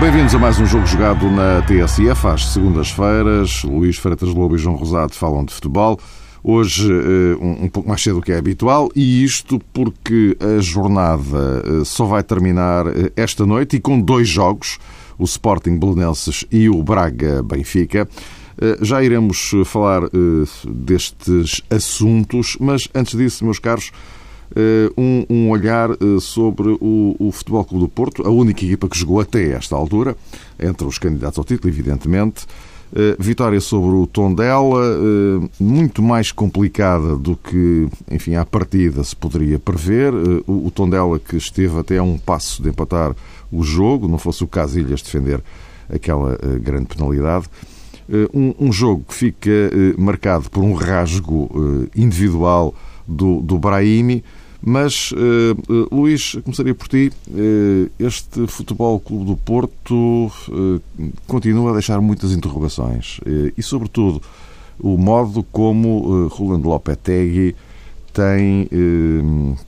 Bem-vindos a mais um jogo jogado na TSF às segundas-feiras. Luís Freitas Lobo e João Rosado falam de futebol. Hoje eh, um pouco mais cedo do que é habitual e isto porque a jornada eh, só vai terminar eh, esta noite e com dois jogos, o Sporting Belenenses e o Braga Benfica. Já iremos falar destes assuntos, mas antes disso, meus caros, um, olhar sobre o, o Futebol Clube do Porto, a única equipa que jogou até esta altura, entre os candidatos ao título, evidentemente. Uh, vitória sobre o Tondela, uh, muito mais complicada do que, enfim, à partida se poderia prever. Uh, o, Tondela que esteve até a um passo de empatar o jogo, não fosse o Casilhas defender aquela grande penalidade. Um, um, jogo que fica marcado por um rasgo individual do, do Brahimi, mas, uh, Luís, começaria por ti. Uh, este Futebol Clube do Porto uh, continua a deixar muitas interrogações e, sobretudo, o modo como Rolando Lopetegui tem,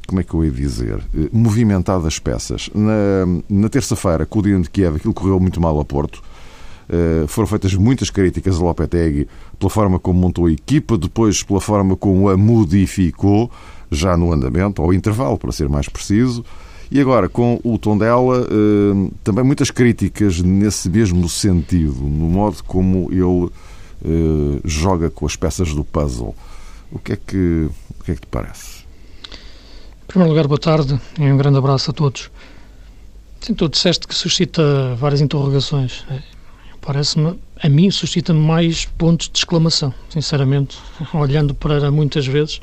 como é que eu ia dizer, movimentado as peças. Na, na terça-feira, com o Dinamo de Kiev, aquilo correu muito mal a Porto. foram feitas muitas críticas a Lopetegui pela forma como montou a equipa, depois pela forma como a modificou já no andamento, ao intervalo, para ser mais preciso. E agora, com o Tondela, eh, também muitas críticas nesse mesmo sentido, no modo como ele eh, joga com as peças do puzzle. O que é que, o que, é que te parece? Em primeiro lugar, boa tarde e um grande abraço a todos. Sim, tu disseste que suscita várias interrogações. É, parece-me, a mim, suscita mais pontos de exclamação, sinceramente, olhando para muitas vezes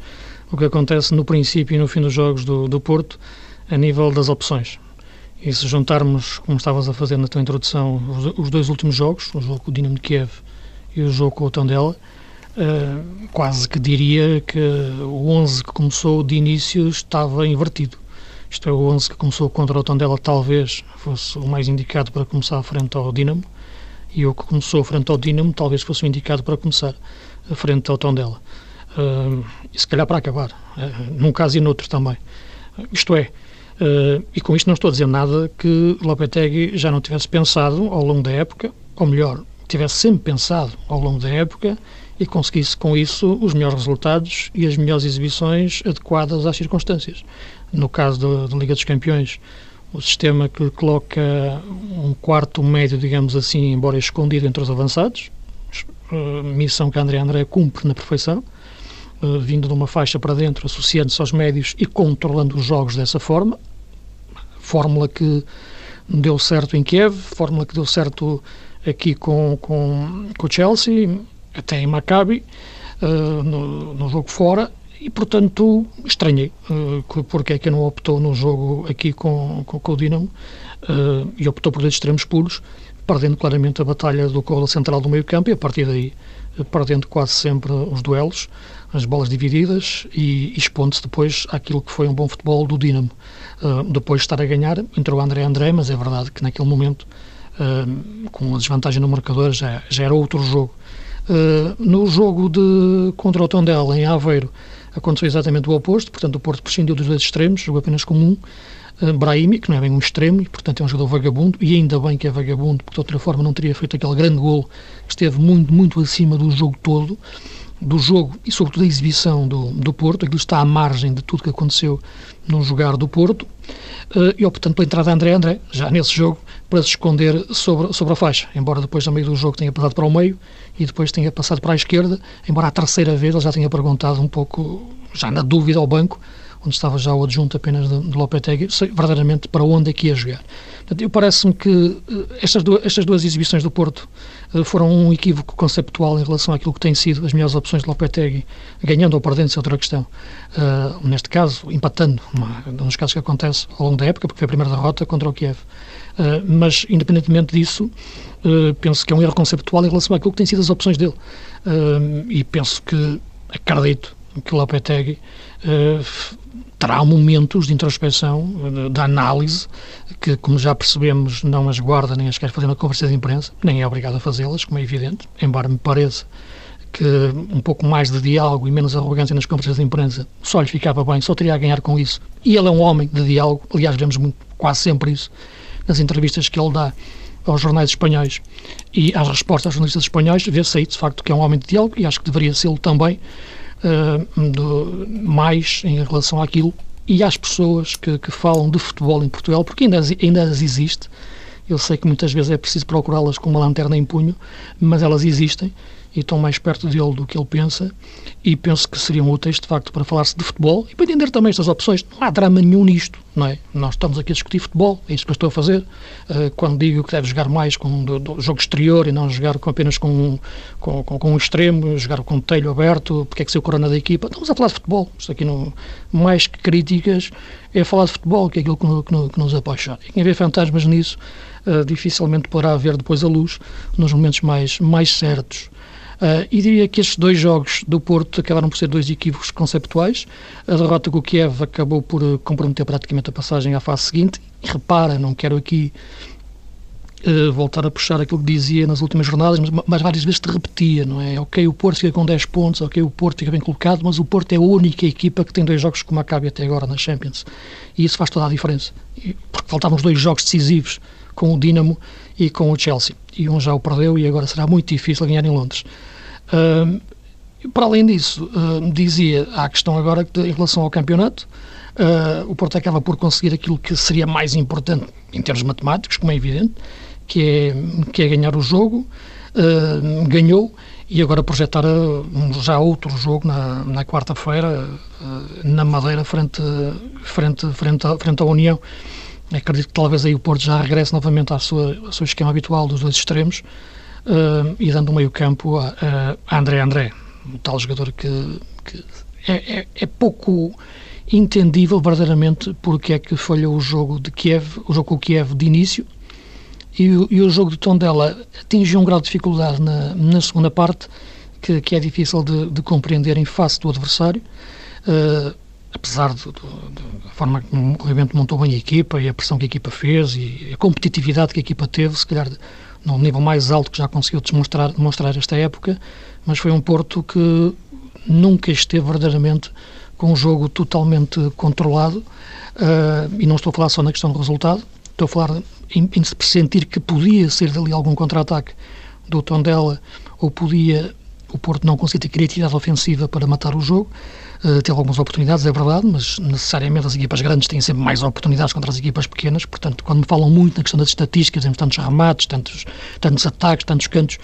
o que acontece no princípio e no fim dos jogos do, do Porto a nível das opções. E se juntarmos, como estavas a fazer na tua introdução, os, os dois últimos jogos, o jogo com o Dinamo de Kiev e o jogo com o Tondela, uh, quase que diria que o 11 que começou de início estava invertido. Isto é, o 11 que começou contra o Tondela talvez fosse o mais indicado para começar frente ao Dinamo e o que começou frente ao Dinamo talvez fosse o indicado para começar frente ao Tondela uh, e se calhar para acabar, uh, num caso e noutro também. Isto é, uh, e com isto não estou a dizer nada que Lopetegui já não tivesse pensado ao longo da época, ou melhor, tivesse sempre pensado ao longo da época e conseguisse com isso os melhores resultados e as melhores exibições adequadas às circunstâncias. No caso da Liga dos Campeões, o sistema que coloca um quarto médio, digamos assim, embora escondido entre os avançados, missão que André André cumpre na perfeição, uh, vindo de uma faixa para dentro, associando-se aos médios e controlando os jogos dessa forma. Fórmula que deu certo em Kiev, fórmula que deu certo aqui com, com, com o Chelsea, até em Maccabi, uh, no, no jogo fora, e portanto estranhei uh, porque é que não optou no jogo aqui com, com, com o Dinamo uh, e optou por dois extremos puros, perdendo claramente a batalha do colo central do meio campo e a partir daí perdendo quase sempre os duelos as bolas divididas e, expondo-se depois àquilo que foi um bom futebol do Dinamo. Uh, depois de estar a ganhar, entrou André André, mas é verdade que naquele momento, uh, com a desvantagem no marcador, já, já era outro jogo. Uh, no jogo de contra o Tondela, em Aveiro, aconteceu exatamente o oposto, portanto o Porto prescindiu dos dois extremos, jogou apenas com um, Brahimi, que não é bem um extremo, e portanto é um jogador vagabundo, e ainda bem que é vagabundo, porque de outra forma não teria feito aquele grande golo que esteve muito, muito acima do jogo todo, do jogo e, sobretudo, da exibição do, do Porto. Aquilo está à margem de tudo que aconteceu no jogar do Porto. Uh, e optando pela entrada de André André, já nesse jogo, para se esconder sobre, sobre a faixa. Embora depois, no meio do jogo, tenha passado para o meio e depois tenha passado para a esquerda. Embora a terceira vez ele já tenha perguntado um pouco, já na dúvida ao banco, onde estava já o adjunto apenas de, de Lopetegui, verdadeiramente para onde é que ia jogar. Portanto, eu parece-me que eh, estas duas, estas duas exibições do Porto eh, foram um equívoco conceptual em relação àquilo que têm sido as melhores opções de Lopetegui, ganhando ou perdendo, é outra questão. Uh, neste caso, empatando, dos casos que acontece ao longo da época, porque foi a primeira derrota contra o Kiev. Uh, mas, independentemente disso, uh, penso que é um erro conceptual em relação àquilo que têm sido as opções dele. e penso que, acredito, que o Lopetegui uh, terá momentos de introspecção, de, de, análise, que, como já percebemos, não as guarda nem as quer fazer na conversa de imprensa, nem é obrigado a fazê-las, como é evidente, embora me pareça que um pouco mais de diálogo e menos arrogância nas conversas de imprensa só lhe ficava bem, só teria a ganhar com isso. E ele é um homem de diálogo, aliás, vemos muito, quase sempre isso nas entrevistas que ele dá aos jornais espanhóis e às respostas aos jornalistas espanhóis, vê-se aí de facto que é um homem de diálogo e acho que deveria ser também uh, do, mais em relação àquilo e às pessoas que, que, falam de futebol em Portugal, porque ainda, ainda as existe. Eu sei que muitas vezes é preciso procurá-las com uma lanterna em punho, mas elas existem e estão mais perto dele do que ele pensa e penso que seriam úteis, de facto, para falar-se de futebol e para entender também estas opções. Não há drama nenhum nisto, não é? Nós estamos aqui a discutir futebol, é isso que eu estou a fazer. Uh, quando digo que deve jogar mais com do, do jogo exterior e não jogar com, apenas com, com, com, com um extremo, jogar com o telho aberto, porque é que ser o corona da equipa. Estamos a falar de futebol. Isto aqui, não, mais que críticas, é falar de futebol, que é aquilo que, que, que nos apaixona. E quem vê fantasmas nisso, uh, dificilmente poderá ver depois a luz nos momentos mais, mais certos. Uh, e diria que estes dois jogos do Porto acabaram por ser dois equívocos conceptuais. A derrota com o Kiev acabou por eh, comprometer praticamente a passagem à fase seguinte. E repara, não quero aqui uh, voltar a puxar aquilo que dizia nas últimas jornadas, mas, mas, várias vezes te repetia, não é? Ok, o Porto fica com 10 pontos, ok, o Porto fica bem colocado, mas o Porto é a única equipa que tem dois jogos como acabe até agora na Champions. E isso faz toda a diferença. Porque faltavam os dois jogos decisivos com o Dinamo e com o Chelsea. E um já o perdeu e agora será muito difícil ganhar em Londres. Para além disso, dizia, há a questão agora em relação ao campeonato, uh, o Porto acaba por conseguir aquilo que seria mais importante em termos matemáticos, como é evidente, que é, que é ganhar o jogo, ganhou, e agora projetar um, já outro jogo na, na quarta-feira, na Madeira, frente, frente, frente, a, frente à União. Acredito que talvez aí o Porto já regresse novamente à sua, ao seu esquema habitual dos dois extremos, uh, e dando meio campo a, a André André, o tal jogador que, que é, é, é, pouco entendível verdadeiramente porque é que falhou o jogo de Kiev, o jogo com o Kiev de início, e e o jogo de Tondela atingiu um grau de dificuldade na, na segunda parte que, que é difícil de, de, compreender em face do adversário. Uh, apesar da forma como o Rebento montou bem a equipa e a pressão que a equipa fez e a competitividade que a equipa teve, se calhar num nível mais alto que já conseguiu demonstrar, demonstrar esta época, mas foi um Porto que nunca esteve verdadeiramente com um jogo totalmente controlado. Uh, e não estou a falar só na questão do resultado, estou a falar em, em sentir que podia ser dali algum contra-ataque do Tondela ou podia o Porto não conseguir ter criatividade ofensiva para matar o jogo. Uh, teve algumas oportunidades, é verdade, mas necessariamente as equipas grandes têm sempre mais oportunidades contra as equipas pequenas. Portanto, quando me falam muito na questão das estatísticas, temos tantos remates, tantos, tantos ataques, tantos cantos,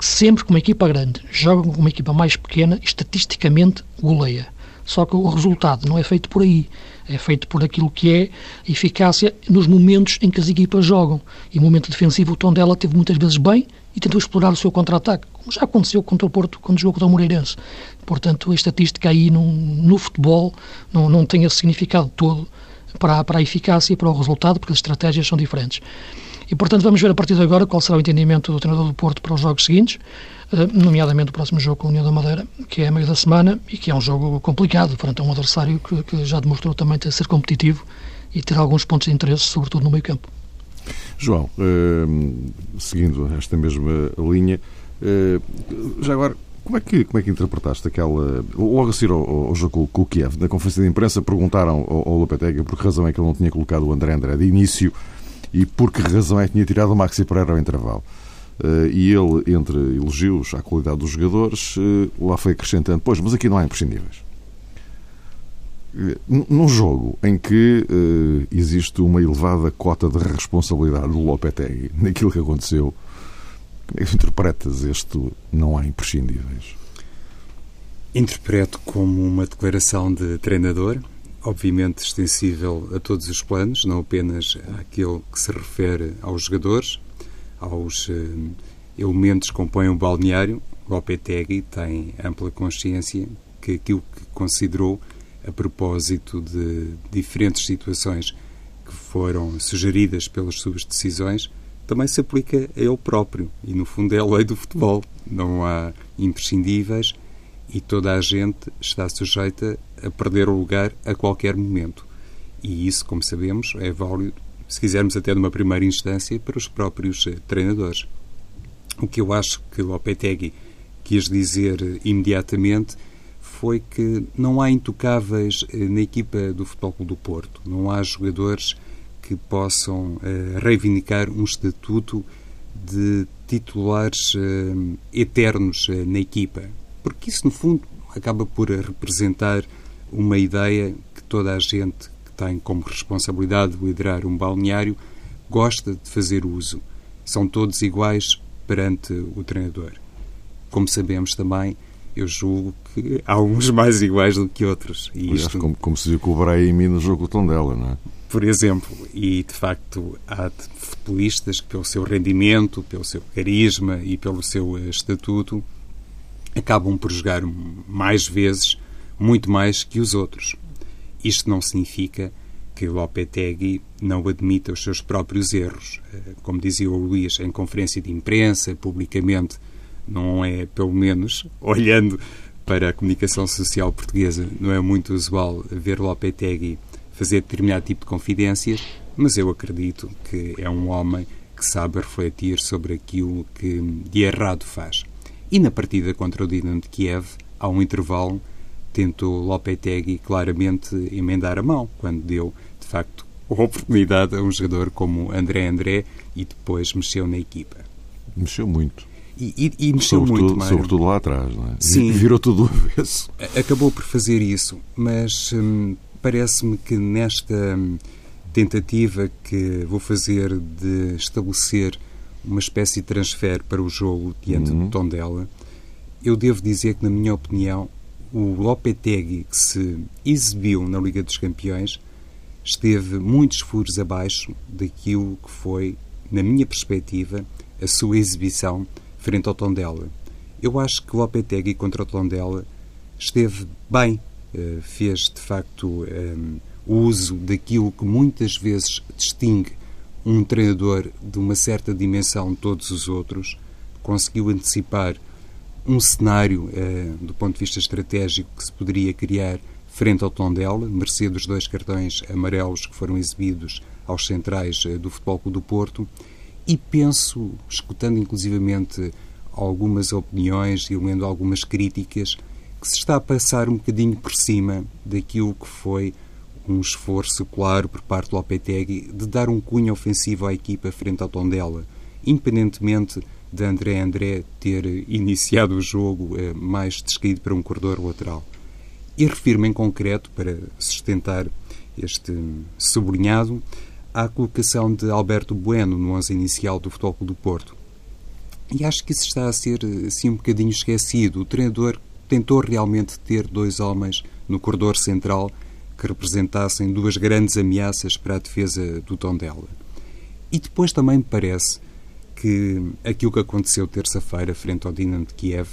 sempre que uma equipa grande joga com uma equipa mais pequena, estatisticamente goleia. Só que o resultado não é feito por aí. É feito por aquilo que é eficácia nos momentos em que as equipas jogam. E o momento defensivo, o tom dela teve muitas vezes bem e tentou explorar o seu contra-ataque, como já aconteceu contra o Porto quando jogou contra o Moreirense. Portanto, a estatística aí no, no futebol não, não tem esse significado todo para, para a eficácia e para o resultado, porque as estratégias são diferentes. E, portanto, vamos ver a partir de agora qual será o entendimento do treinador do Porto para os jogos seguintes, eh, nomeadamente o próximo jogo com a União da Madeira, que é a meio da semana e que é um jogo complicado, frente a um adversário que, que já demonstrou também ter ser competitivo e ter alguns pontos de interesse, sobretudo no meio campo. João, uh, seguindo esta mesma linha, uh, já agora, como é, que, como é que interpretaste aquela. Logo a seguir ao, ao jogo com o Kiev, na conferência de imprensa, perguntaram ao, ao Lopetegui por que razão é que ele não tinha colocado o André André de início e por que razão é que tinha tirado o Maxi Pereira ao intervalo. Uh, e ele, entre elogios à qualidade dos jogadores, uh, lá foi acrescentando: Pois, mas aqui não há imprescindíveis num jogo em que uh, existe uma elevada cota de responsabilidade do Lopetegui naquilo que aconteceu, como é que interpretas este não há imprescindíveis? Interpreto como uma declaração de treinador, obviamente extensível a todos os planos, não apenas àquele que se refere aos jogadores, aos uh, elementos que compõem o balneário. Lopetegui tem ampla consciência que aquilo que considerou a propósito de diferentes situações que foram sugeridas pelas suas decisões, também se aplica a ele próprio. E, no fundo, é a lei do futebol. Não há imprescindíveis e toda a gente está sujeita a perder o lugar a qualquer momento. E isso, como sabemos, é válido, se quisermos até numa primeira instância, para os próprios eh, treinadores. O que eu acho que Lopetegui quis dizer imediatamente foi que não há intocáveis eh, na equipa do Futebol Clube do Porto. Não há jogadores que possam uh, reivindicar um estatuto de titulares uh, eternos uh, na equipa. Porque isso, no fundo, acaba por representar uma ideia que toda a gente que tem como responsabilidade de liderar um balneário gosta de fazer uso. São todos iguais perante o treinador. Como sabemos também, eu julgo que há uns mais iguais do que outros. E Aliás, isto... como, como se viu com o Brahimi no jogo do dela, não é? Por exemplo, e de facto há futebolistas que, pelo seu rendimento, pelo seu carisma e pelo seu eh, estatuto, acabam por jogar mais vezes, muito mais que os outros. Isto não significa que Lopetegui não admita os seus próprios erros. Eh, como dizia o Luís em conferência de imprensa, publicamente, não é, pelo menos, olhando para a comunicação social portuguesa, não é muito usual ver Lopetegui fazer determinado tipo de confidências, mas eu acredito que é um homem que sabe refletir sobre aquilo que de errado faz. E na partida contra o Dinamo de Kiev, há um intervalo, tentou Lopetegui claramente emendar a mão, quando deu, de facto, a oportunidade a um jogador como André André e depois mexeu na equipa. Mexeu muito. E, e, e mexeu sobretudo, muito, Mário. Sobretudo lá atrás, não é? Sim. Virou tudo do avesso. Acabou por fazer isso, mas hum, parece-me que nesta hum, tentativa que vou fazer de estabelecer uma espécie de transfer para o jogo diante uhum. do Tondela, eu devo dizer que, na minha opinião, o Lopetegui, que se exibiu na Liga dos Campeões, esteve muitos furos abaixo daquilo que foi, na minha perspectiva, a sua exibição frente ao Tondela. Eu acho que o Lopetegui contra o Tondela esteve bem, eh, fez de facto um, o uso daquilo que muitas vezes distingue um treinador de uma certa dimensão de todos os outros, conseguiu antecipar um cenário uh, do ponto de vista estratégico que se poderia criar frente ao Tondela, mercê dos dois cartões amarelos que foram exibidos aos centrais do Futebol Clube do Porto, e penso, escutando inclusivamente algumas opiniões e lendo algumas críticas, que se está a passar um bocadinho por cima daquilo que foi um esforço claro por parte do Lopetegui de dar um cunho ofensivo à equipa frente ao Tondela, independentemente de André André ter iniciado o jogo eh, mais descaído para um corredor lateral. E refiro-me em concreto, para sustentar este sublinhado, à colocação de Alberto Bueno no 11 inicial do Futebol Clube do Porto. E acho que isso está a ser assim um bocadinho esquecido. O treinador tentou realmente ter dois homens no corredor central que representassem duas grandes ameaças para a defesa do Tondela. E depois também me parece que aquilo que aconteceu terça-feira frente ao Dinamo de Kiev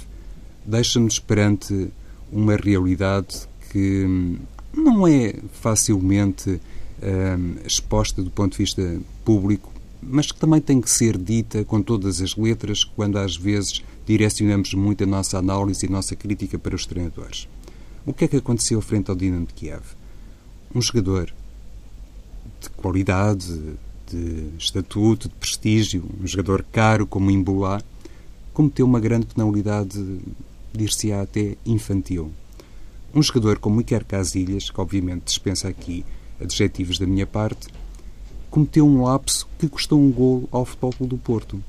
deixa-nos perante uma realidade que não é facilmente hum, exposta do ponto de vista público, mas que também tem que ser dita com todas as letras quando às vezes direcionamos muito a nossa análise e a nossa crítica para os treinadores. O que é que aconteceu frente ao Dinamo de Kiev? um jogador de qualidade, de estatuto, de prestígio, um jogador caro como Imbolá, cometeu uma grande penalidade, dir-se-á até infantil. Um jogador como Iker Casilhas, que obviamente dispensa aqui adjetivos da minha parte, cometeu um lapso que custou um gol ao Futebol Clube do Porto.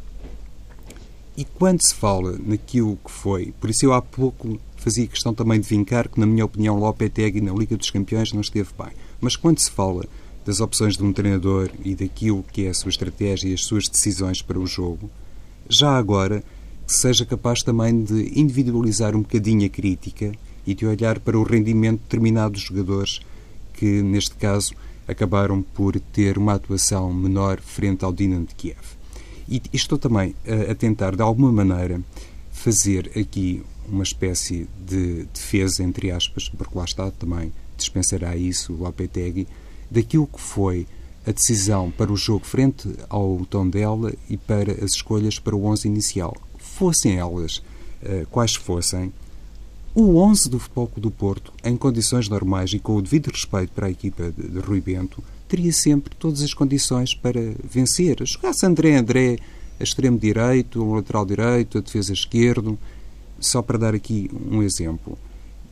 E quando se fala naquilo que foi, por isso eu há pouco fazia questão também de vincar que, na minha opinião, Lopetegui na Liga dos Campeões não esteve bem. Mas quando se fala das opções de um treinador e daquilo que é a sua estratégia e as suas decisões para o jogo, já agora que seja capaz também de individualizar um bocadinho a crítica e de olhar para o rendimento de determinados jogadores que, neste caso, acabaram por ter uma atuação menor frente ao Dinamo de Kiev. E estou também a, a tentar, de alguma maneira, fazer aqui uma espécie de defesa, entre aspas, porque lá está também, dispensará isso o Lopetegui, daquilo que foi a decisão para o jogo frente ao Tondela e para as escolhas para o 11 inicial. Fossem elas uh, quais fossem, O 11 do Futebol do Porto, em condições normais e com o devido respeito para a equipa de, de Rui Bento, teria sempre todas as condições para vencer. Jogasse André André a extremo direito, o lateral direito, a defesa esquerdo, só para dar aqui um exemplo.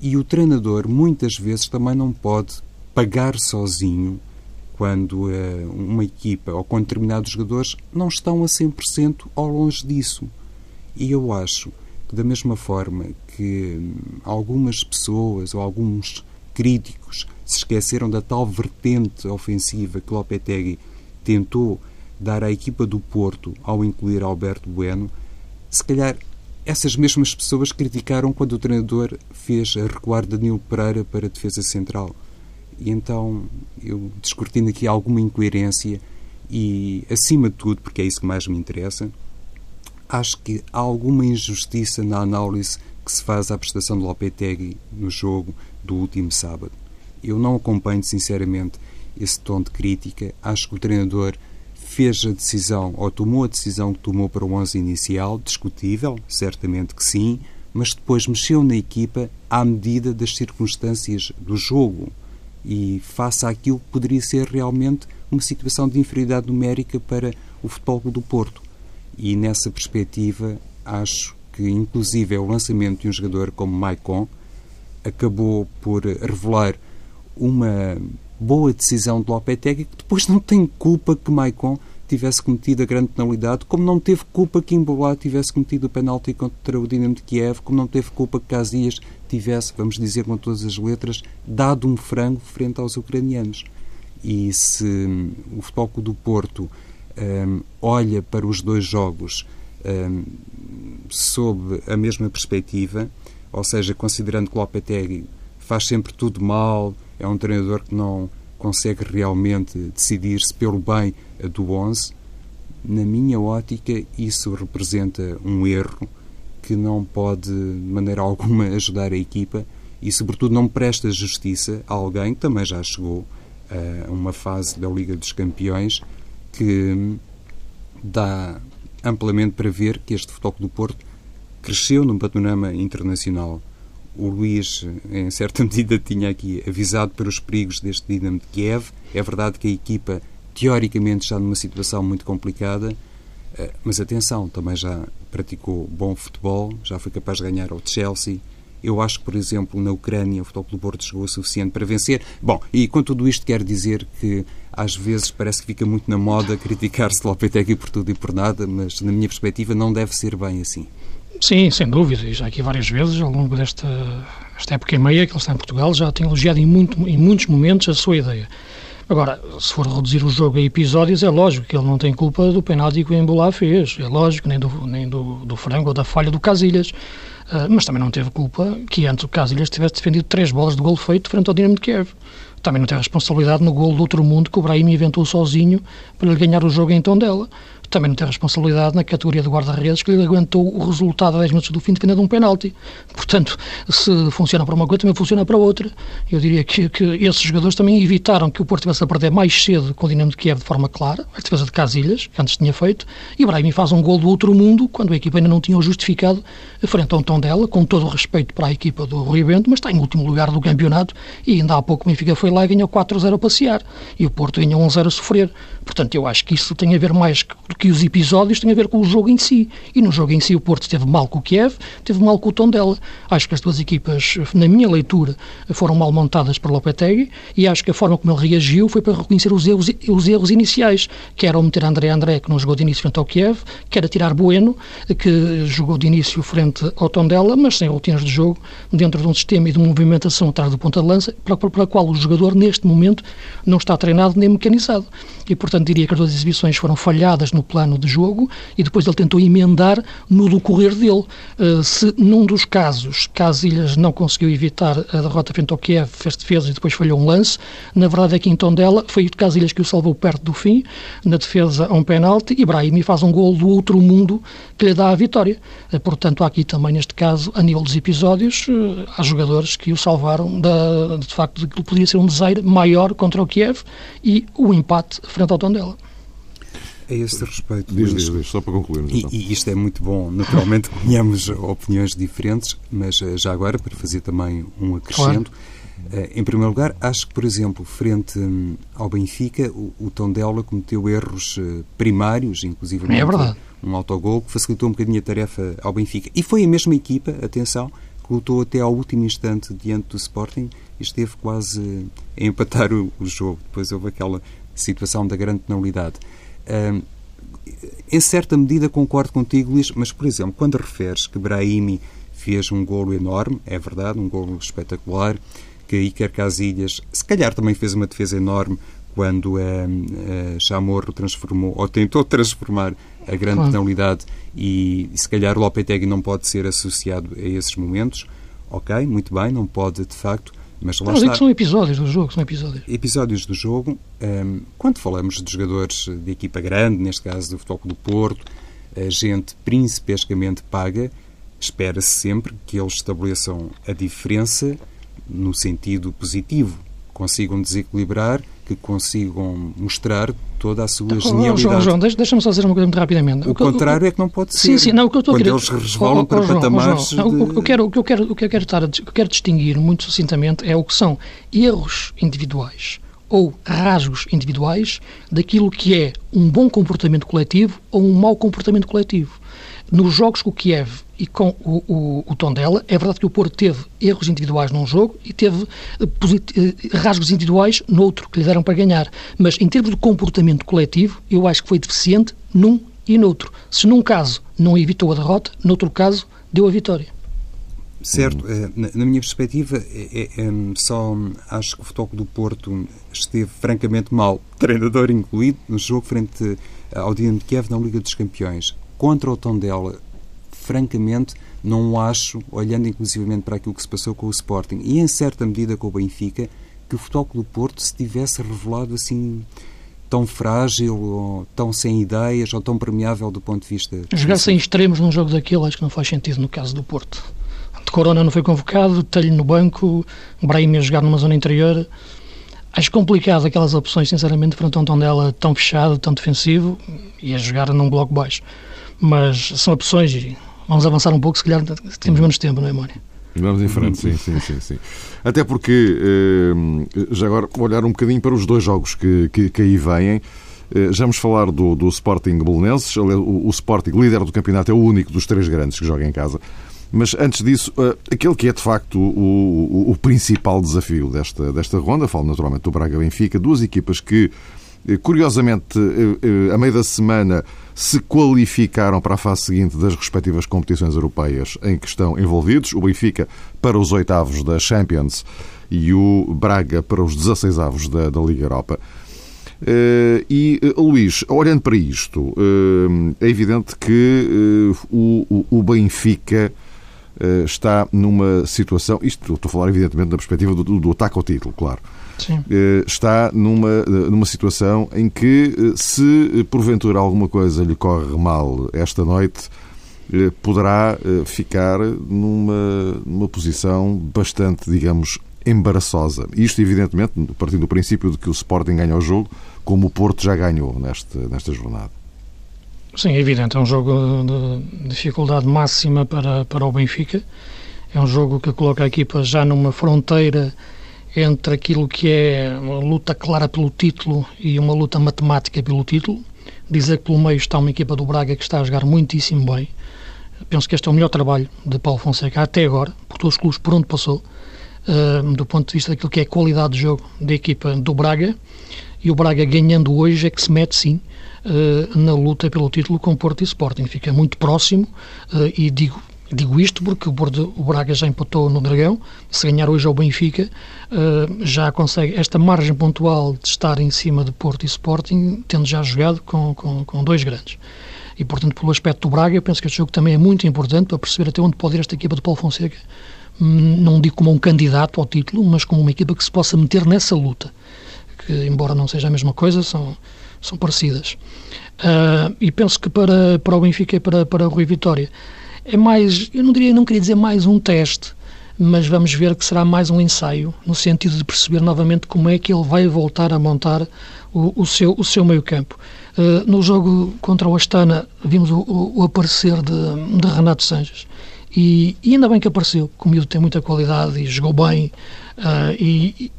E o treinador muitas vezes também não pode pagar sozinho quando uh, uma equipa ou quando determinados jogadores não estão a 100% ao longe disso. E eu acho da mesma forma que hum, algumas pessoas ou alguns críticos se esqueceram da tal vertente ofensiva que Lopetegui tentou dar à equipa do Porto ao incluir Alberto Bueno, se calhar essas mesmas pessoas criticaram quando o treinador fez recuar Danilo Pereira para a defesa central. E então eu descortino aqui alguma incoerência e, acima de tudo, porque é isso que mais me interessa, acho que há alguma injustiça na análise que se faz à prestação de Lopetegui no jogo do último sábado. Eu não acompanho, sinceramente, esse tom de crítica. Acho que o treinador fez a decisão, ou tomou a decisão que tomou para o 11 inicial, discutível, certamente que sim, mas depois mexeu na equipa à medida das circunstâncias do jogo e face àquilo que poderia ser realmente uma situação de inferioridade numérica para o futebol do Porto. E nessa perspectiva, acho que inclusive é o lançamento de um jogador como Maicon acabou por revelar uma boa decisão de Lopetegui que depois não tem culpa que Maicon tivesse cometido a grande penalidade, como não teve culpa que Imbolá tivesse cometido o penalti contra o Dinamo de Kiev, como não teve culpa que Casillas tivesse, vamos dizer com todas as letras, dado um frango frente aos ucranianos. E se o Futebol do Porto um, olha para os dois jogos um, sob a mesma perspectiva, ou seja, considerando que Lopetegui faz sempre tudo mal, é um treinador que não consegue realmente decidir-se pelo bem do 11, na minha ótica, isso representa um erro que não pode, de maneira alguma, ajudar a equipa e, sobretudo, não presta justiça a alguém que também já chegou a uma fase da Liga dos Campeões que dá amplamente para ver que este Futebol do Porto cresceu num panorama internacional. O Luís, em certa medida, tinha aqui avisado para os perigos deste Dinamo de Kiev. É verdade que a equipa, teoricamente, está numa situação muito complicada, eh, mas atenção, também já praticou bom futebol, já foi capaz de ganhar ao Chelsea. Eu acho que, por exemplo, na Ucrânia o Futebol do Porto chegou o suficiente para vencer. Bom, e com tudo isto quero dizer que às vezes parece que fica muito na moda criticar-se Lopetegui por tudo e por nada, mas na minha perspectiva não deve ser bem assim. Sim, sem dúvida, e já aqui várias vezes ao longo desta esta época e meia que ele está em Portugal já tem elogiado em, muito, em muitos momentos a sua ideia. Agora, se for reduzir o jogo a episódios, é lógico que ele não tem culpa do penalti que o Embolá fez, é lógico, nem do, nem do, do frango ou da falha do Casilhas, uh, mas também não teve culpa que antes o Casilhas tivesse defendido três bolas de gol feito frente ao Dinamo de Kiev. Também não tem responsabilidade no gol do outro mundo que o Brahim inventou sozinho para lhe ganhar o jogo em tom dela também não tem responsabilidade na categoria de guarda-redes que aguentou o resultado a 10 minutos do fim defendendo um penalti. Portanto, se funciona para uma coisa, também funciona para outra. Eu diria que, que esses jogadores também evitaram que o Porto tivesse a perder mais cedo com o Dinamo de Kiev de forma clara, a defesa de Casilhas, que antes tinha feito, e Brahimi faz um gol do outro mundo, quando a equipa ainda não tinha o justificado, frente a um tom dela, com todo o respeito para a equipa do Rui Bento, mas está em último lugar do campeonato, e ainda há pouco o Benfica foi lá e ganhou 4-0 a passear, e o Porto ganhou 1-0 a sofrer. Portanto, eu acho que isso tem a ver mais do que os episódios, tem a ver com o jogo em si. E no jogo em si o Porto esteve mal com o Kiev, teve mal com o Tondela. Acho que as duas equipas, na minha leitura, foram mal montadas por Lopetegui e acho que a forma como ele reagiu foi para reconhecer os erros, os erros iniciais, que era meter André André, que não jogou de início frente ao Kiev, que era tirar Bueno, que jogou de início frente ao Tondela, mas sem rotinas de jogo, dentro de um sistema e de uma movimentação atrás do ponta de lança, para, para, para a qual o jogador, neste momento, não está treinado nem mecanizado. E, portanto, diria que as duas exibições foram falhadas no plano de jogo e depois ele tentou emendar no decorrer dele. Uh, se num dos casos Casilhas não conseguiu evitar a derrota frente ao Kiev, fez defesa e depois falhou um lance, na verdade aqui em Tondela foi Casilhas que o salvou perto do fim, na defesa a um penalti, e Brahimi faz um gol do outro mundo que lhe dá a vitória. Uh, portanto, há aqui também neste caso, a nível dos episódios, uh, há jogadores que o salvaram da, de facto de que podia ser um desaire maior contra o Kiev e o empate frente ao Tondela. A este respeito, diz, diz, diz, só para concluirmos. Então. E, e, isto é muito bom. Naturalmente, tenhamos opiniões diferentes, mas eh, já agora, para fazer também um acrescento. Claro. Uh, em primeiro lugar, acho que, por exemplo, frente um, ao Benfica, o, o Tondela cometeu erros uh, primários, inclusive é verdade. um autogol que facilitou um bocadinho a tarefa ao Benfica. E foi a mesma equipa, atenção, que lutou até ao último instante diante do Sporting e esteve quase a empatar o, o jogo. Depois houve aquela situação da grande penalidade. Um, em certa medida concordo contigo, Luís, mas, por exemplo, quando referes que Brahimi fez um golo enorme, é verdade, um golo espetacular, que Iker Casilhas, se calhar também fez uma defesa enorme quando a, a Chamorro transformou, ou tentou transformar a grande claro. penalidade e, se calhar Lopetegui não pode ser associado a esses momentos. Ok, muito bem, não pode de facto, mas lá está. que são episódios do jogo, são episódios. Episódios do jogo. Um, quando falamos de jogadores de equipa grande, neste caso do Futebol do Porto, a gente principescamente paga, espera-se sempre que eles estabeleçam a diferença no sentido positivo, consigam desequilibrar, que consigam mostrar toda a sua oh, genialidade. João, João deixa-me só dizer uma coisa muito rapidamente. O, o contrário o, é que não pode ser. Sim, sim, não, o que eu estou Quando a querer... eles resvalam oh, para João, patamares João, de... o, que eu quero, o que eu quero, o que eu quero, estar a, o que eu quero distinguir muito sucintamente é o que são erros individuais ou rasgos individuais daquilo que é um bom comportamento coletivo ou um mau comportamento coletivo. Nos jogos com o Kiev e com o, o, o Tondela, é verdade que o Porto teve erros individuais num jogo e teve uh, rasgos individuais noutro, que lhe deram para ganhar. Mas em termos de comportamento coletivo, eu acho que foi deficiente num e noutro. Se num caso não evitou a derrota, noutro caso deu a vitória. Certo, eh, na minha perspectiva, é, é, é, só acho que o Futebol do Porto esteve francamente mal, treinador incluído, no jogo frente ao Dinamo de Kiev na Liga dos Campeões contra o Tondela, francamente, não acho, olhando inclusivamente para aquilo que se passou com o Sporting. E em certa medida com o Benfica, que o Futebol do Porto se tivesse revelado assim tão frágil, ou tão sem ideias, ou tão permeável do ponto de vista... Jogar sem extremos num jogo daquele acho que não faz sentido no caso do Porto. De Corona não foi convocado, Telho no banco, Brahim a jogar numa zona interior... Acho complicado aquelas opções, sinceramente, frente a um Tondela tão fechado, tão defensivo, e a jogar num bloco baixo mas são opções e vamos avançar um pouco, se calhar temos menos tempo, não é, Mónia? Vamos em frente, sim, sim, sim, sim. Até porque, eh, já agora, olhar um bocadinho para os dois jogos que, que, que aí vêm. Eh, já vamos falar do, do Sporting Belenenses. O, o Sporting, líder do campeonato, é o único dos três grandes que joga em casa. Mas antes disso, eh, aquele que é de facto o, o, o principal desafio desta, desta ronda, falo naturalmente do Braga Benfica, duas equipas que, curiosamente, a meio da semana se qualificaram para a fase seguinte das respectivas competições europeias em que estão envolvidos. O Benfica para os oitavos da Champions e o Braga para os 16 avos da, da Liga Europa. E, Luís, olhando para isto, é evidente que o, o, Benfica está numa situação, isto estou a falar evidentemente da perspectiva do, do, do ataque ao título, claro, Sim. Eh, está numa, eh, numa situação em que, eh, se porventura alguma coisa lhe corre mal esta noite, poderá ficar numa, numa posição bastante, digamos, embaraçosa. Isto, evidentemente, partindo do princípio de que o Sporting ganha o jogo, como o Porto já ganhou nesta, nesta jornada. Sim, é evidente. É um jogo de dificuldade máxima para, para o Benfica. É um jogo que coloca a equipa já numa fronteira entre aquilo que é uma luta clara pelo título e uma luta matemática pelo título. Dizer que pelo meio está uma equipa do Braga que está a jogar muitíssimo bem. Penso que este é o melhor trabalho de Paulo Fonseca até agora, por todos os clubes por onde passou, uh, do ponto de vista daquilo que é a qualidade de jogo da equipa do Braga. E o Braga ganhando hoje é que se mete sim uh, na luta pelo título com Porto e Sporting. Fica muito próximo uh, e digo Digo isto porque o, Bordo, o Braga já empatou no Dragão, se ganhar hoje ao Benfica, uh, já consegue esta margem pontual de estar em cima de Porto e Sporting, tendo já jogado com, com, com dois grandes. E, portanto, pelo aspecto do Braga, eu penso que este jogo também é muito importante para perceber até onde pode ir esta equipa de Paulo Fonseca. Hum, não digo como um candidato ao título, mas como uma equipa que se possa meter nessa luta. Que, embora não seja a mesma coisa, são, são parecidas. Uh, e penso que para, para o Benfica e para, para o Rui Vitória é mais, eu não diria, não queria dizer mais um teste, mas vamos ver que será mais um ensaio, no sentido de perceber novamente como é que ele vai voltar a montar o, o seu, o seu meio campo. Uh, no jogo contra o Astana, vimos o, o, o aparecer de, de, Renato Sanches. E, e, ainda bem que apareceu, o tem muita qualidade e jogou bem. Uh, e,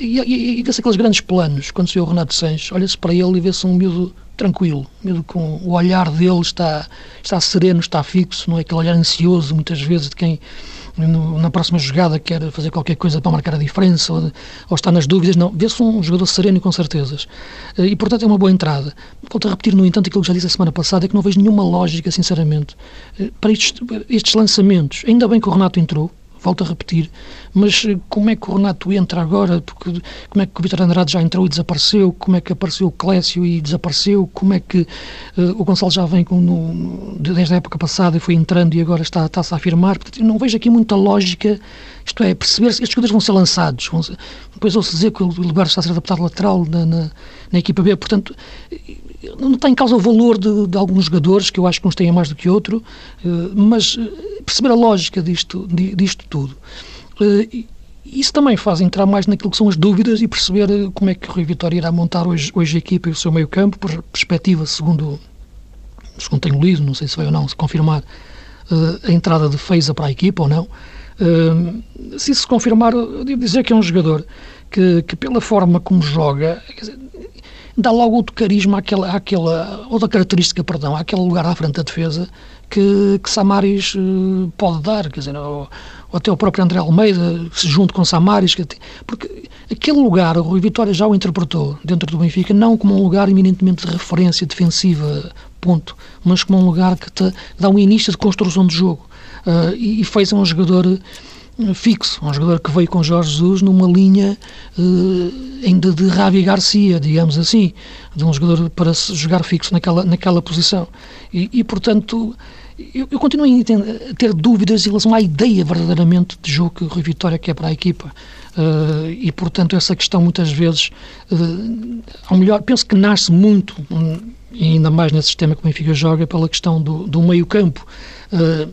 e, e, e vê-se aqueles grandes planos, quando se vê o Renato Sanches, olha-se para ele e vê-se um miúdo tranquilo, miúdo com o olhar dele está, está sereno, está fixo, não é aquele olhar ansioso, muitas vezes, de quem no, na próxima jogada quer fazer qualquer coisa para marcar a diferença ou, ou está nas dúvidas. Não, vê-se um jogador sereno e com certezas. Eh, e, portanto, é uma boa entrada. Volto a repetir, no entanto, aquilo que já disse a semana passada, é que não vejo nenhuma lógica, sinceramente, eh, para estes, estes lançamentos. Ainda bem que o Renato entrou, volto a repetir, mas eh, como é que o Renato entra agora? Porque, como é que o Vitor Andrade já entrou e desapareceu? Como é que apareceu o Clécio e desapareceu? Como é que uh, o Gonçalo já vem com, no, desde a época passada e foi entrando e agora está, está-se a afirmar? Portanto, não vejo aqui muita lógica, isto é, perceber se estes jogadores vão ser lançados. Vão ser, depois ouço dizer que o Liberto está a ser adaptado lateral na, na, na equipa B, portanto não está em causa o valor de, de, alguns jogadores, que eu acho que uns têm mais do que outro, eh, mas eh, perceber a lógica disto, disto tudo. Eh, isso também faz entrar mais naquilo que são as dúvidas e perceber como é que o Rui Vitória irá montar hoje, hoje a equipa e o seu meio campo, por perspectiva, segundo, segundo tenho lido, não sei se vai ou não, se confirmar a entrada de Feiza para a equipa ou não. Se isso se confirmar, eu devo dizer que é um jogador que, que pela forma como joga, dizer, dá logo outro carisma àquela, àquela outra característica, perdão, àquele lugar à frente da defesa que, que Samaris uh, pode dar, quer dizer, ou, ou, até o próprio André Almeida se junte com Samaris, que, porque aquele lugar, o Rui Vitória já o interpretou dentro do Benfica, não como um lugar eminentemente de referência defensiva, ponto, mas como um lugar que te dá um início de construção de jogo. Uh, e, e fez um jogador fixo, um jogador que veio com Jorge Jesus numa linha uh, ainda de Ravi Garcia, digamos assim, de um jogador para jogar fixo naquela, naquela posição. E, e portanto, eu, eu, continuo a ter dúvidas em relação à ideia verdadeiramente de jogo que o Rui Vitória quer para a equipa. Uh, e, portanto, essa questão muitas vezes, uh, ao melhor, penso que nasce muito, um, ainda mais nesse sistema que o Benfica joga, pela questão do, do meio-campo. Uh,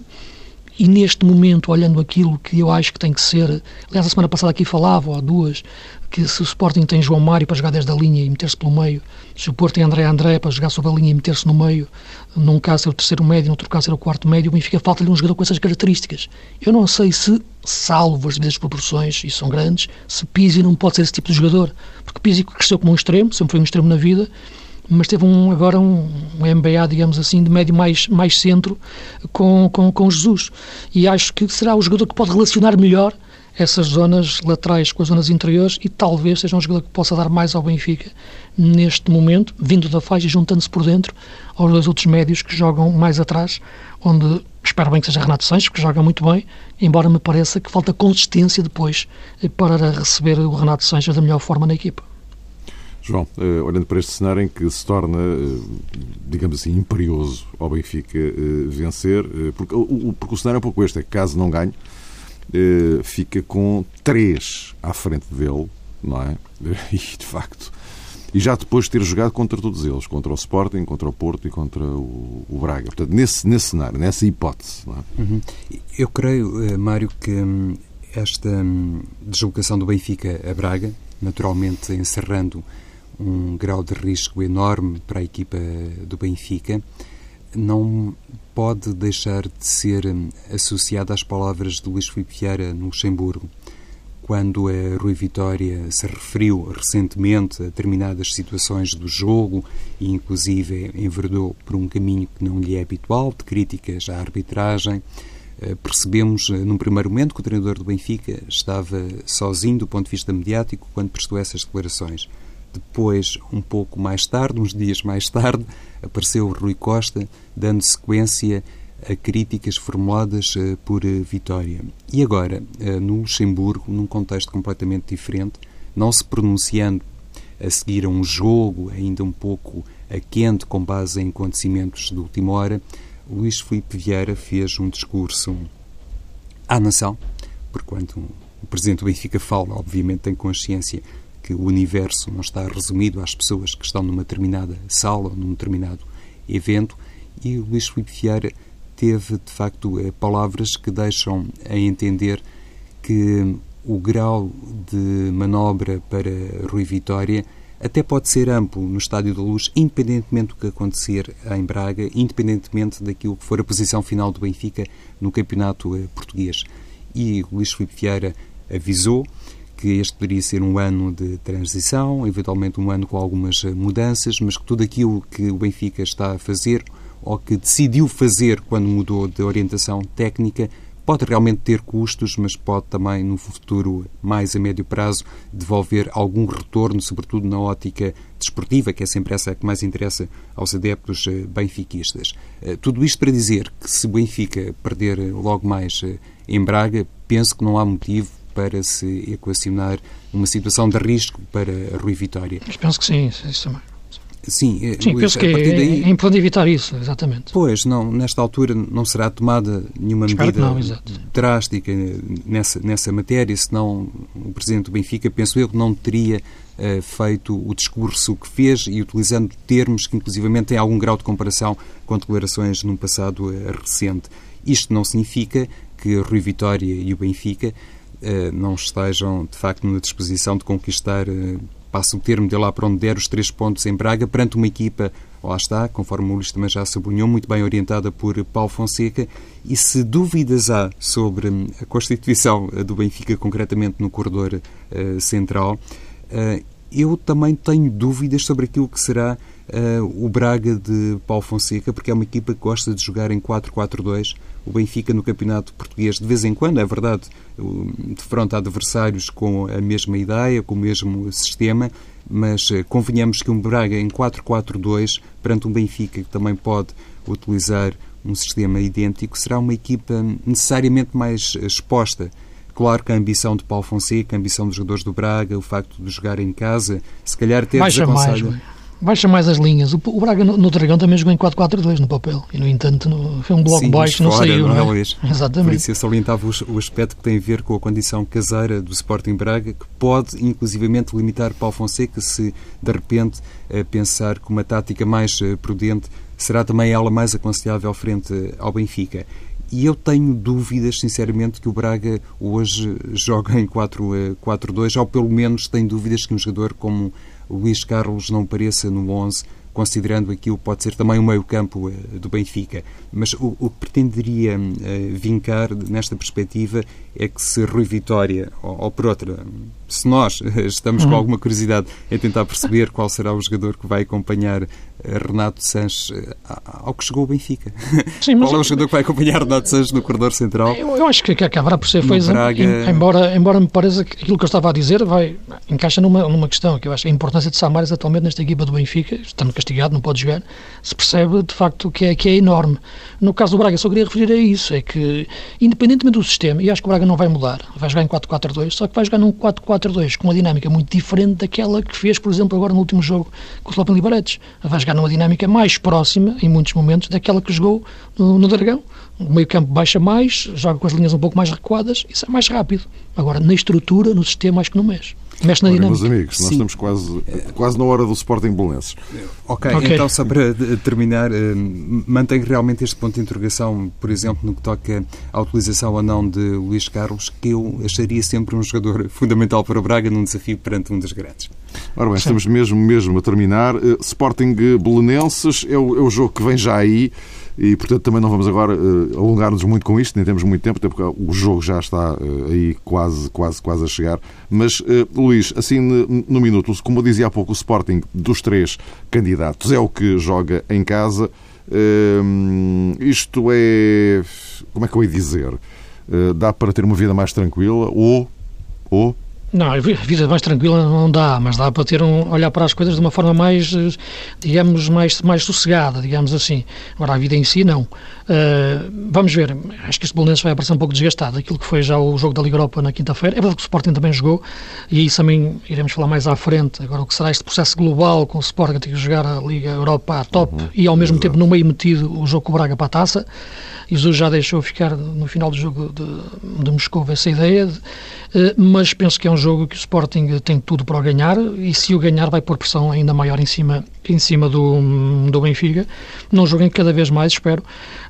e neste momento, olhando aquilo que eu acho que tem que ser, aliás, a semana passada aqui falava, ou há duas, que se o Sporting tem João Mário para jogar desde a linha e meter-se pelo meio, se o Porto tem André André para jogar sobre a linha e meter-se no meio, num caso ser o terceiro médio, no outro caso ser o quarto médio, o Benfica falta-lhe um jogador com essas características. Eu não sei se, salvo as devidas proporções, e são grandes, se Pizzi não pode ser esse tipo de jogador, porque Pizzi cresceu como um extremo, sempre foi um extremo na vida, mas teve um, agora um, um MBA, digamos assim, de médio mais, mais centro com, com, com Jesus. E acho que será o jogador que pode relacionar melhor essas zonas laterais com as zonas interiores e talvez seja um jogador que possa dar mais ao Benfica neste momento, vindo da faixa e juntando-se por dentro aos dois outros médios que jogam mais atrás, onde espero bem que seja Renato Sanches, que joga muito bem, embora me pareça que falta consistência depois para receber o Renato Sanches da melhor forma na equipa. João, uh, olhando para este cenário em que se torna, uh, digamos assim, imperioso ao Benfica uh, vencer, porque o, porque, o, cenário é um pouco este, é que caso não ganhe, fica com três à frente dele, não é? E, de facto, e já depois de ter jogado contra todos eles, contra o Sporting, contra o Porto e contra o, o Braga. Portanto, nesse, nesse cenário, nessa hipótese. É? Uhum. Eu creio, Mário, que hum, esta hum, deslocação do Benfica a Braga, naturalmente encerrando um grau de risco enorme para a equipa do Benfica, não pode deixar de ser associada às palavras de Luís Filipe Vieira no Luxemburgo, quando a Rui Vitória se referiu recentemente a determinadas situações do jogo e inclusive enverdou por um caminho que não lhe é habitual, de críticas à arbitragem, eh, percebemos eh, num primeiro momento que o treinador do Benfica estava sozinho do ponto de vista mediático quando prestou essas declarações. Depois, um pouco mais tarde, uns dias mais tarde, apareceu Rui Costa, dando sequência a críticas formuladas uh, por uh, Vitória. E agora, uh, no Luxemburgo, num contexto completamente diferente, não se pronunciando a seguir a um jogo ainda um pouco a quente com base em acontecimentos de última hora, Luís Filipe Vieira fez um discurso à nação, porquanto o Presidente do Benfica fala, obviamente tem consciência que o universo não está resumido às pessoas que estão numa determinada sala ou num determinado evento, e Luís Filipe Vieira teve, de facto, eh, palavras que deixam a entender que o grau de manobra para Rui Vitória até pode ser amplo no Estádio da Luz, independentemente do que acontecer em Braga, independentemente daquilo que for a posição final do Benfica no campeonato eh, português. E Luís Filipe Vieira avisou que este poderia ser um ano de transição, eventualmente um ano com algumas eh, mudanças, mas que tudo aquilo que o Benfica está a fazer ou que decidiu fazer quando mudou de orientação técnica pode realmente ter custos, mas pode também, no futuro mais a médio prazo, devolver algum retorno, sobretudo na ótica desportiva, que é sempre essa que mais interessa aos adeptos eh, benfiquistas. Eh, tudo isto para dizer que se o Benfica perder logo mais em Braga, penso que não há motivo para se equacionar uma situação de risco para Rui Vitória. Mas penso que sim, isso também. Sim, eh, Sim penso que é, daí, é importante evitar isso, exatamente. Pois, não, nesta altura não será tomada nenhuma Espero medida não, drástica nessa, nessa matéria, senão o Presidente do Benfica, penso eu, que não teria uh, feito o discurso que fez e utilizando termos que inclusivamente têm algum grau de comparação com declarações num passado uh, recente. Isto não significa que Rui Vitória e o Benfica não estejam, de facto, na disposição de conquistar passa o termo de lá para onde der os três pontos em Braga, perante uma equipa, lá está, conforme o Luís também já sublinhou, muito bem orientada por Paulo Fonseca. E se dúvidas há sobre a constituição do Benfica, concretamente no corredor central, eu também tenho dúvidas sobre aquilo que será uh, o Braga de Paulo Fonseca, porque é uma equipa que gosta de jogar em 4-4-2. O Benfica no campeonato português, de vez em quando, é verdade, defronta adversários com a mesma ideia, com o mesmo sistema, mas uh, convenhamos que um Braga em 4-4-2, perante um Benfica que também pode utilizar um sistema idêntico, será uma equipa necessariamente mais exposta. Claro que a ambição de Paulo Fonseca, a ambição dos jogadores do Braga, o facto de jogar em casa, se calhar ter mais, baixa mais as linhas. O, o Braga no, no, Dragão também jogou em 4-4-2 no papel e, no entanto, no, foi um bloco Sim, baixo, não saiu. Não, é? Exatamente. Por isso eu salientava o, o aspecto que tem a ver com a condição caseira do Sporting Braga, que pode, inclusivamente, limitar Paulo Fonseca se, de repente, eh, pensar que uma tática mais eh, prudente será também ela mais aconselhável frente ao Benfica. E eu tenho dúvidas, sinceramente, que o Braga hoje joga em 4-2, ou pelo menos tenho dúvidas que um jogador como Luís Carlos não apareça no 11, considerando aquilo pode ser também o meio-campo eh, do Benfica. Mas o, o que pretenderia uh, vincar nesta perspectiva é que se Rui Vitória, ou, ou por outra, se nós estamos uhum. com alguma curiosidade em tentar perceber qual será o jogador que vai acompanhar Renato Sanches eh, ao que chegou o Benfica. Sim, mas... Qual é o jogador que vai acompanhar Renato Sanches no corredor central? Eu, eu acho que, que acabará por ser Braga... embora, embora me pareça que aquilo que eu estava a dizer vai, encaixa numa, numa questão que eu acho a importância de Samares atualmente nesta equipa do Benfica, estando castigado, não pode jogar, se percebe de facto que é, que é enorme. No caso do Braga, só queria referir a isso, é que independentemente do sistema, e acho que o Braga não vai mudar, vai jogar em 4-4-2, só que vai jogar num 4-4-2 com uma dinâmica muito diferente daquela que fez, por exemplo, agora no último jogo com o Slopan Liberetes. Vai jogar numa dinâmica mais próxima, em muitos momentos, daquela que jogou no, no Dragão. O meio campo baixa mais, joga com as linhas um pouco mais recuadas, isso é mais rápido. Agora, na estrutura, no sistema, acho que não mexe. Mexe na Ora, dinâmica. Meus amigos, nós Sim. estamos quase, quase na hora do Sporting Belenenses. Okay, ok, então só para terminar, eh, mantém realmente este ponto de interrogação, por exemplo, no que toca à utilização ou não de Luís Carlos, que eu acharia sempre um jogador fundamental para o Braga num desafio perante um dos grandes. Ora bem, estamos mesmo, mesmo a terminar. Uh, Sporting Belenenses é o, é o jogo que vem já aí e, portanto, também não vamos agora uh, alongar-nos muito com isto, nem temos muito tempo, até porque o jogo já está uh, aí quase, quase, quase a chegar. Mas, uh, Luís, assim, no, minuto, como eu dizia há pouco, o Sporting dos três candidatos é o que joga em casa. isto é. Como é que eu ia dizer? dá para ter uma vida mais tranquila ou. ou não, a vida mais tranquila não dá, mas dá para ter um, olhar para as coisas de uma forma mais, digamos, mais, mais sossegada, digamos assim. Agora, a vida em si, não. Uh, vamos ver, acho que este Bolonense vai aparecer um pouco desgastado. Aquilo que foi já o jogo da Liga Europa na quinta-feira, é verdade que o Sporting também jogou, e isso também iremos falar mais à frente. Agora, o que será este processo global com o Sporting a ter que jogar a Liga Europa à top uhum, e ao mesmo tempo no meio metido o jogo com o Braga para a taça. Jesus já deixou ficar no final do jogo de, de Moscou essa ideia, de, uh, mas penso que é um jogo que o Sporting tem tudo para o ganhar e se o ganhar vai pôr pressão ainda maior em cima, em cima do, do Benfica. Num jogo em que cada vez mais espero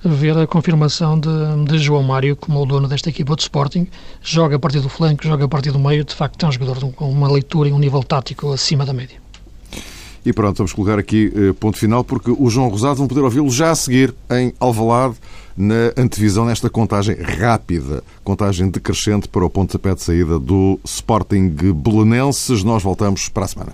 ver a confirmação de, de João Mário como o dono desta equipa do Sporting. Joga a partir do flanco, joga a partir do meio, de facto é um jogador com uma leitura e um nível tático acima da média. E pronto, vamos colocar aqui eh, ponto final, porque o João Rosado vão poder ouvi-lo já a seguir em Alvalade, na antevisão, nesta contagem rápida, contagem decrescente para o pontapé de saída do Sporting Belenenses. Nós voltamos para a semana.